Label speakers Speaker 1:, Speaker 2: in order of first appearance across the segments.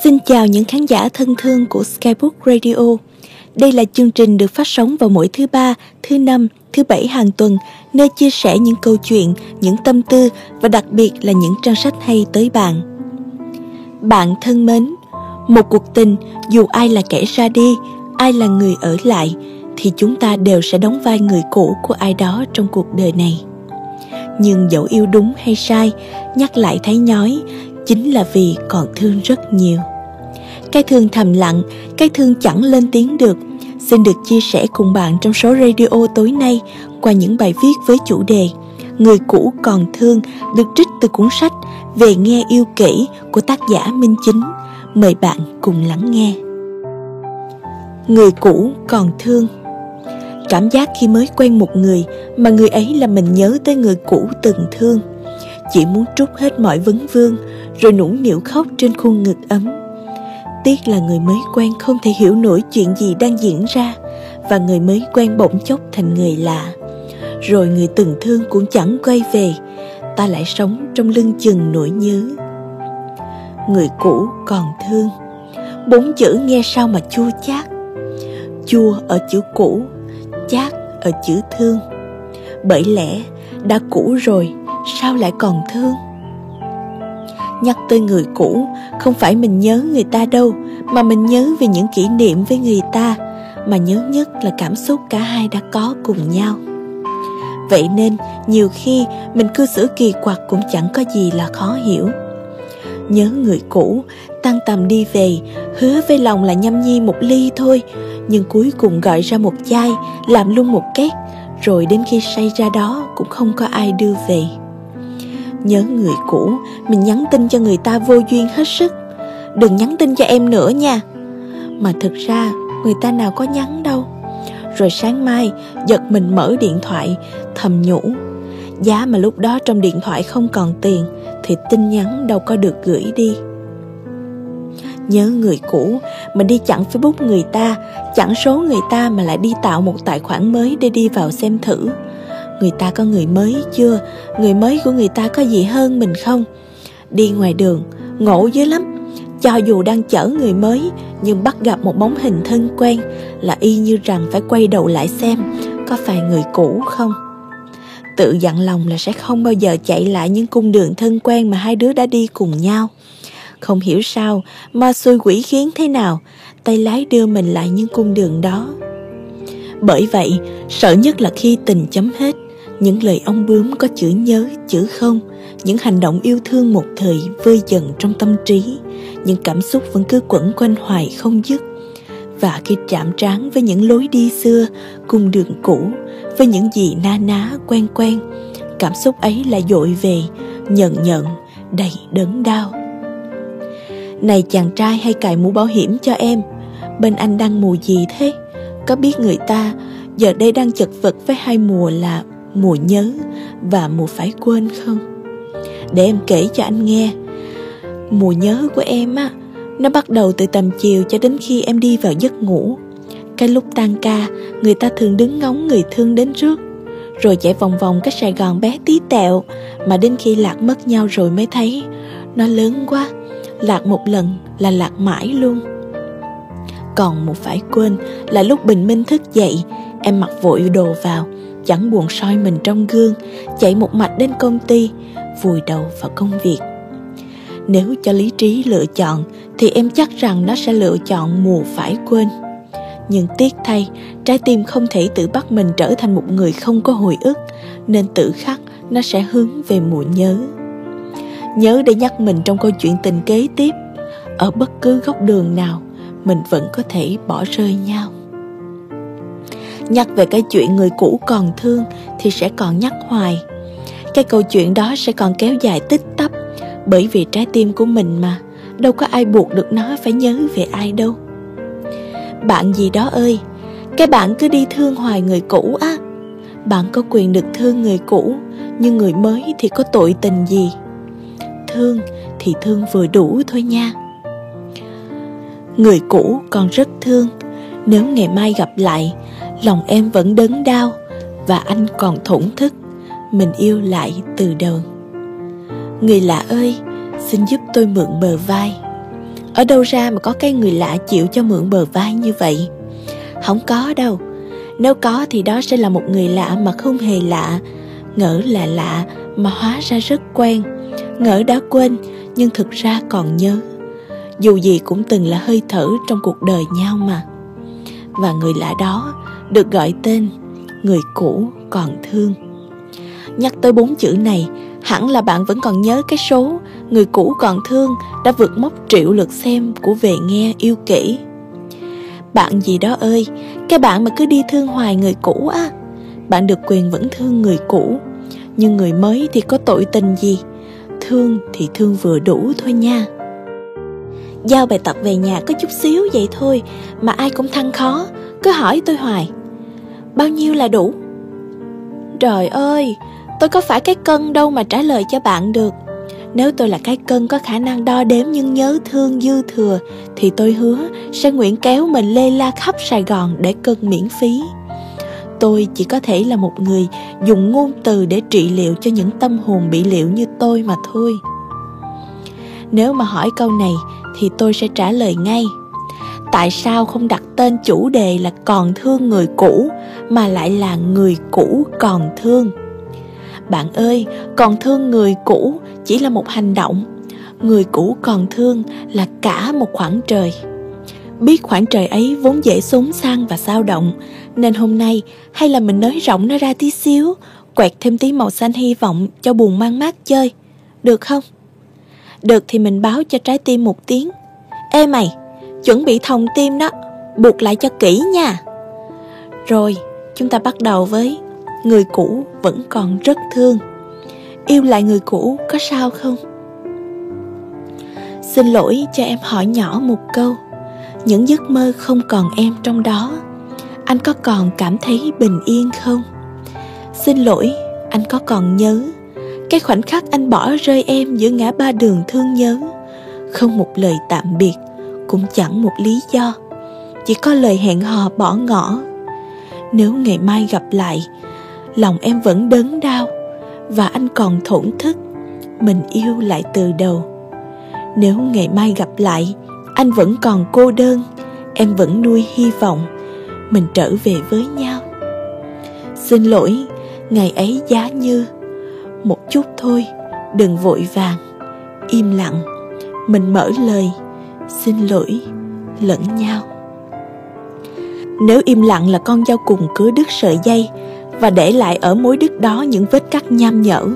Speaker 1: Xin chào những khán giả thân thương của Skybook Radio. Đây là chương trình được phát sóng vào mỗi thứ ba, thứ năm, thứ bảy hàng tuần, nơi chia sẻ những câu chuyện, những tâm tư và đặc biệt là những trang sách hay tới bạn. Bạn thân mến, một cuộc tình dù ai là kẻ ra đi, ai là người ở lại thì chúng ta đều sẽ đóng vai người cũ của ai đó trong cuộc đời này. Nhưng dẫu yêu đúng hay sai, nhắc lại thấy nhói chính là vì còn thương rất nhiều. Cái thương thầm lặng, cái thương chẳng lên tiếng được. Xin được chia sẻ cùng bạn trong số radio tối nay qua những bài viết với chủ đề người cũ còn thương được trích từ cuốn sách về nghe yêu kỹ của tác giả minh chính. Mời bạn cùng lắng nghe. Người cũ còn thương. Cảm giác khi mới quen một người mà người ấy là mình nhớ tới người cũ từng thương chỉ muốn trút hết mọi vấn vương, rồi nũng nịu khóc trên khuôn ngực ấm. Tiếc là người mới quen không thể hiểu nổi chuyện gì đang diễn ra, và người mới quen bỗng chốc thành người lạ. Rồi người từng thương cũng chẳng quay về, ta lại sống trong lưng chừng nỗi nhớ. Người cũ còn thương bốn chữ nghe sao mà chua chát. Chua ở chữ cũ, chát ở chữ thương. Bởi lẽ đã cũ rồi sao lại còn thương? Nhắc tới người cũ, không phải mình nhớ người ta đâu, mà mình nhớ về những kỷ niệm với người ta, mà nhớ nhất là cảm xúc cả hai đã có cùng nhau. Vậy nên, nhiều khi mình cư xử kỳ quặc cũng chẳng có gì là khó hiểu. Nhớ người cũ, tăng tầm đi về, hứa với lòng là nhâm nhi một ly thôi, nhưng cuối cùng gọi ra một chai, làm luôn một két, rồi đến khi say ra đó cũng không có ai đưa về. Nhớ người cũ. Mình nhắn tin cho người ta vô duyên hết sức. Đừng nhắn tin cho em nữa nha. Mà thực ra, người ta nào có nhắn đâu. Rồi sáng mai, giật mình mở điện thoại, Thầm nhủ. Giá mà lúc đó trong điện thoại không còn tiền, Thì tin nhắn đâu có được gửi đi. Nhớ người cũ Mình đi chặn facebook người ta, Chặn số người ta mà lại đi tạo một tài khoản mới Để đi vào xem thử người ta có người mới chưa? Người mới của người ta có gì hơn mình không? Đi ngoài đường, ngộ dữ lắm. Cho dù đang chở người mới, nhưng bắt gặp một bóng hình thân quen là y như rằng phải quay đầu lại xem có phải người cũ không. Tự dặn lòng là sẽ không bao giờ chạy lại những cung đường thân quen mà hai đứa đã đi cùng nhau. Không hiểu sao mà xui quỷ khiến thế nào, tay lái đưa mình lại những cung đường đó. Bởi vậy, sợ nhất là khi tình chấm hết những lời ông bướm có chữ nhớ, chữ không, những hành động yêu thương một thời vơi dần trong tâm trí, những cảm xúc vẫn cứ quẩn quanh hoài không dứt. Và khi chạm trán với những lối đi xưa cùng đường cũ, với những gì na ná, quen quen, cảm xúc ấy lại dội về nhận nhận đầy đớn đau. Này chàng trai hay cài mũ bảo hiểm cho em, bên anh đang mùa gì thế? Có biết người ta giờ đây đang chật vật với hai mùa là mùa nhớ và mùa phải quên không? Để em kể cho anh nghe. Mùa nhớ của em á, nó bắt đầu từ tầm chiều cho đến khi em đi vào giấc ngủ. Cái lúc tan ca, người ta thường đứng ngóng người thương đến trước rồi chạy vòng vòng cái sài gòn bé tí tẹo mà đến khi lạc mất nhau rồi mới thấy. Nó lớn quá, lạc một lần là lạc mãi luôn. Còn một phải quên là lúc bình minh thức dậy, em mặc vội đồ vào chẳng buồn soi mình trong gương, chạy một mạch đến công ty, vùi đầu vào công việc. Nếu cho lý trí lựa chọn, thì em chắc rằng nó sẽ lựa chọn mùa phải quên. Nhưng tiếc thay, trái tim không thể tự bắt mình trở thành một người không có hồi ức, nên tự khắc nó sẽ hướng về mùa nhớ. Nhớ để nhắc mình trong câu chuyện tình kế tiếp, ở bất cứ góc đường nào, mình vẫn có thể bỏ rơi nhau nhắc về cái chuyện người cũ còn thương thì sẽ còn nhắc hoài. Cái câu chuyện đó sẽ còn kéo dài tích tắp. Bởi vì trái tim của mình mà, đâu có ai buộc được nó phải nhớ về ai đâu. Bạn gì đó ơi, cái bạn cứ đi thương hoài người cũ á. Bạn có quyền được thương người cũ, nhưng người mới thì có tội tình gì? Thương thì thương vừa đủ thôi nha. Người cũ còn rất thương, nếu ngày mai gặp lại lòng em vẫn đớn đau và anh còn thổn thức. Mình yêu lại từ đầu. Người lạ ơi, xin giúp tôi mượn bờ vai. Ở đâu ra mà có cái người lạ chịu cho mượn bờ vai như vậy? Không có đâu. Nếu có thì đó sẽ là một người lạ mà không hề lạ. Ngỡ là lạ mà hóa ra rất quen. Ngỡ đã quên, nhưng thực ra còn nhớ. Dù gì cũng từng là hơi thở trong cuộc đời nhau mà. Và người lạ đó được gọi tên, Người cũ còn thương. Nhắc tới bốn chữ này, Hẳn là bạn vẫn còn nhớ cái số Người cũ còn thương đã vượt mốc triệu lượt xem của về nghe yêu kỹ Bạn gì đó ơi, Cái bạn mà cứ đi thương hoài người cũ á. Bạn được quyền vẫn thương người cũ, Nhưng người mới thì có tội tình gì? Thương thì thương vừa đủ thôi nha. Giao bài tập về nhà có chút xíu vậy thôi, Mà ai cũng thăng khó, Cứ hỏi tôi hoài. Bao nhiêu là đủ? Trời ơi, Tôi có phải cái cân đâu mà trả lời cho bạn được. Nếu tôi là cái cân có khả năng đo đếm nhưng nhớ thương dư thừa, Thì tôi hứa sẽ nguyện kéo mình lê la khắp Sài Gòn để cân miễn phí. Tôi chỉ có thể là một người dùng ngôn từ để trị liệu cho những tâm hồn bị liệu như tôi mà thôi. Nếu mà hỏi câu này, thì tôi sẽ trả lời ngay. Tại sao không đặt tên chủ đề là còn thương người cũ mà lại là người cũ còn thương? bạn ơi, còn thương người cũ chỉ là một hành động. Người cũ còn thương là cả một khoảng trời. Biết khoảng trời ấy vốn dễ súng sang và sao động, nên hôm nay hay là mình nới rộng nó ra tí xíu, quẹt thêm tí màu xanh hy vọng cho buồn mang mát chơi. Được không? Được thì mình báo cho trái tim một tiếng. Ê mày, chuẩn bị thòng tim đó, buộc lại cho kỹ nha. Rồi chúng ta bắt đầu với người cũ vẫn còn rất thương. Yêu lại người cũ có sao không? Xin lỗi cho em hỏi nhỏ một câu. Những giấc mơ không còn em trong đó. Anh có còn cảm thấy bình yên không? Xin lỗi, anh có còn nhớ. Cái khoảnh khắc anh bỏ rơi em giữa ngã ba đường thương nhớ. Không một lời tạm biệt, cũng chẳng một lý do. Chỉ có lời hẹn hò bỏ ngỏ nếu ngày mai gặp lại, lòng em vẫn đớn đau và anh còn thổn thức. Mình yêu lại từ đầu. Nếu ngày mai gặp lại, anh vẫn còn cô đơn, em vẫn nuôi hy vọng. Mình trở về với nhau. Xin lỗi, ngày ấy giá như. Một chút thôi, đừng vội vàng. Im lặng, mình mở lời. Xin lỗi, lẫn nhau nếu im lặng là con dao cùng cứa đứt sợi dây và để lại ở mối đứt đó những vết cắt nham nhở,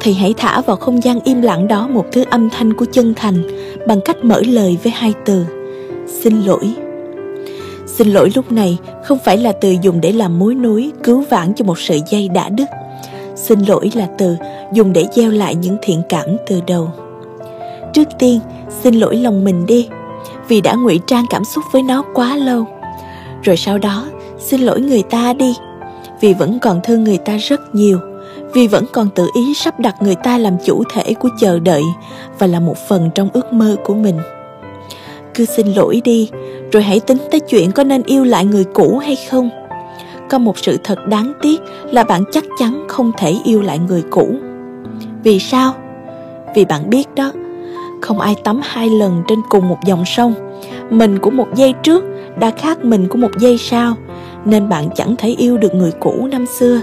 Speaker 1: thì hãy thả vào không gian im lặng đó một thứ âm thanh của chân thành bằng cách mở lời với hai từ. Xin lỗi. Xin lỗi lúc này không phải là từ dùng để làm mối nối, cứu vãn cho một sợi dây đã đứt. Xin lỗi là từ dùng để gieo lại những thiện cảm từ đầu. Trước tiên, xin lỗi lòng mình đi, vì đã ngụy trang cảm xúc với nó quá lâu rồi sau đó, xin lỗi người ta đi. Vì vẫn còn thương người ta rất nhiều, vì vẫn còn tự ý sắp đặt người ta làm chủ thể của chờ đợi và là một phần trong ước mơ của mình. Cứ xin lỗi đi, rồi hãy tính tới chuyện có nên yêu lại người cũ hay không. Có một sự thật đáng tiếc là bạn chắc chắn không thể yêu lại người cũ. Vì sao? Vì bạn biết đó, không ai tắm hai lần trên cùng một dòng sông. Mình của một giây trước đã khác mình của một giây sau, nên bạn chẳng thể yêu được người cũ năm xưa,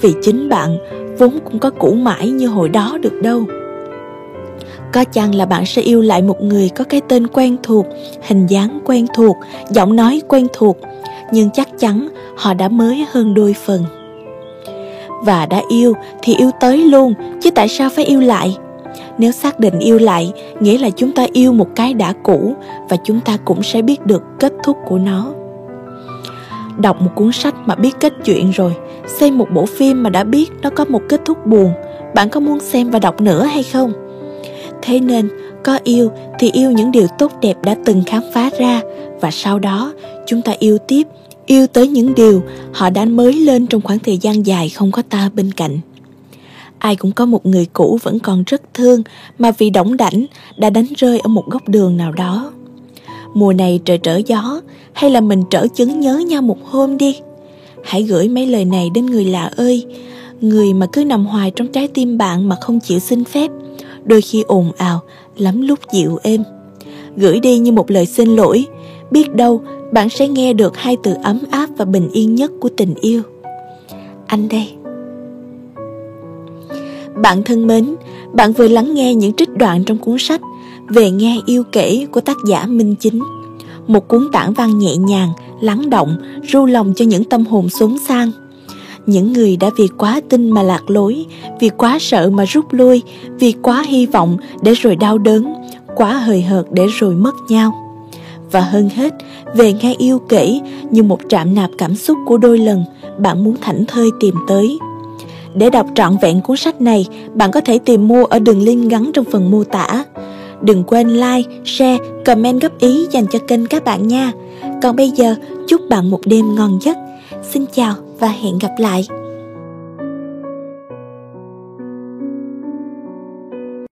Speaker 1: vì chính bạn vốn cũng có cũ mãi như hồi đó được đâu. Có chăng là bạn sẽ yêu lại một người có cái tên quen thuộc, hình dáng quen thuộc, giọng nói quen thuộc, nhưng chắc chắn họ đã mới hơn đôi phần. Và đã yêu thì yêu tới luôn, chứ tại sao phải yêu lại? Nếu xác định yêu lại, nghĩa là chúng ta yêu một cái đã cũ và chúng ta cũng sẽ biết được kết thúc của nó. Đọc một cuốn sách mà biết kết chuyện rồi, xem một bộ phim mà đã biết nó có một kết thúc buồn, bạn có muốn xem và đọc nữa hay không? Thế nên, có yêu thì yêu những điều tốt đẹp đã từng khám phá ra và sau đó, chúng ta yêu tiếp, yêu tới những điều họ đã mới lên trong khoảng thời gian dài không có ta bên cạnh ai cũng có một người cũ vẫn còn rất thương, mà vì đỏng đảnh, đã đánh rơi ở một góc đường nào đó mùa này trời trở gió, hay là mình trở chứng nhớ nhau một hôm đi hãy gửi mấy lời này đến người lạ ơi, người mà cứ nằm hoài trong trái tim bạn mà không chịu xin phép đôi khi ồn ào, lắm lúc dịu êm gửi đi như một lời xin lỗi. Biết đâu bạn sẽ nghe được hai từ ấm áp và bình yên nhất của tình yêu. Anh đây. Bạn thân mến, bạn vừa lắng nghe những trích đoạn trong cuốn sách Về nghe yêu kể của tác giả Minh Chính. Một cuốn tản văn nhẹ nhàng, lắng động, ru lòng cho những tâm hồn xốn sang. Những người đã vì quá tin mà lạc lối, vì quá sợ mà rút lui, vì quá hy vọng để rồi đau đớn, quá hời hợt để rồi mất nhau. Và hơn hết, về nghe yêu kể như một trạm nạp cảm xúc của đôi lần bạn muốn thảnh thơi tìm tới. Để đọc trọn vẹn cuốn sách này, bạn có thể tìm mua ở đường link gắn trong phần mô tả. Đừng quên like, share, comment góp ý dành cho kênh các bạn nha. Còn bây giờ, chúc bạn một đêm ngon giấc. Xin chào và hẹn gặp lại.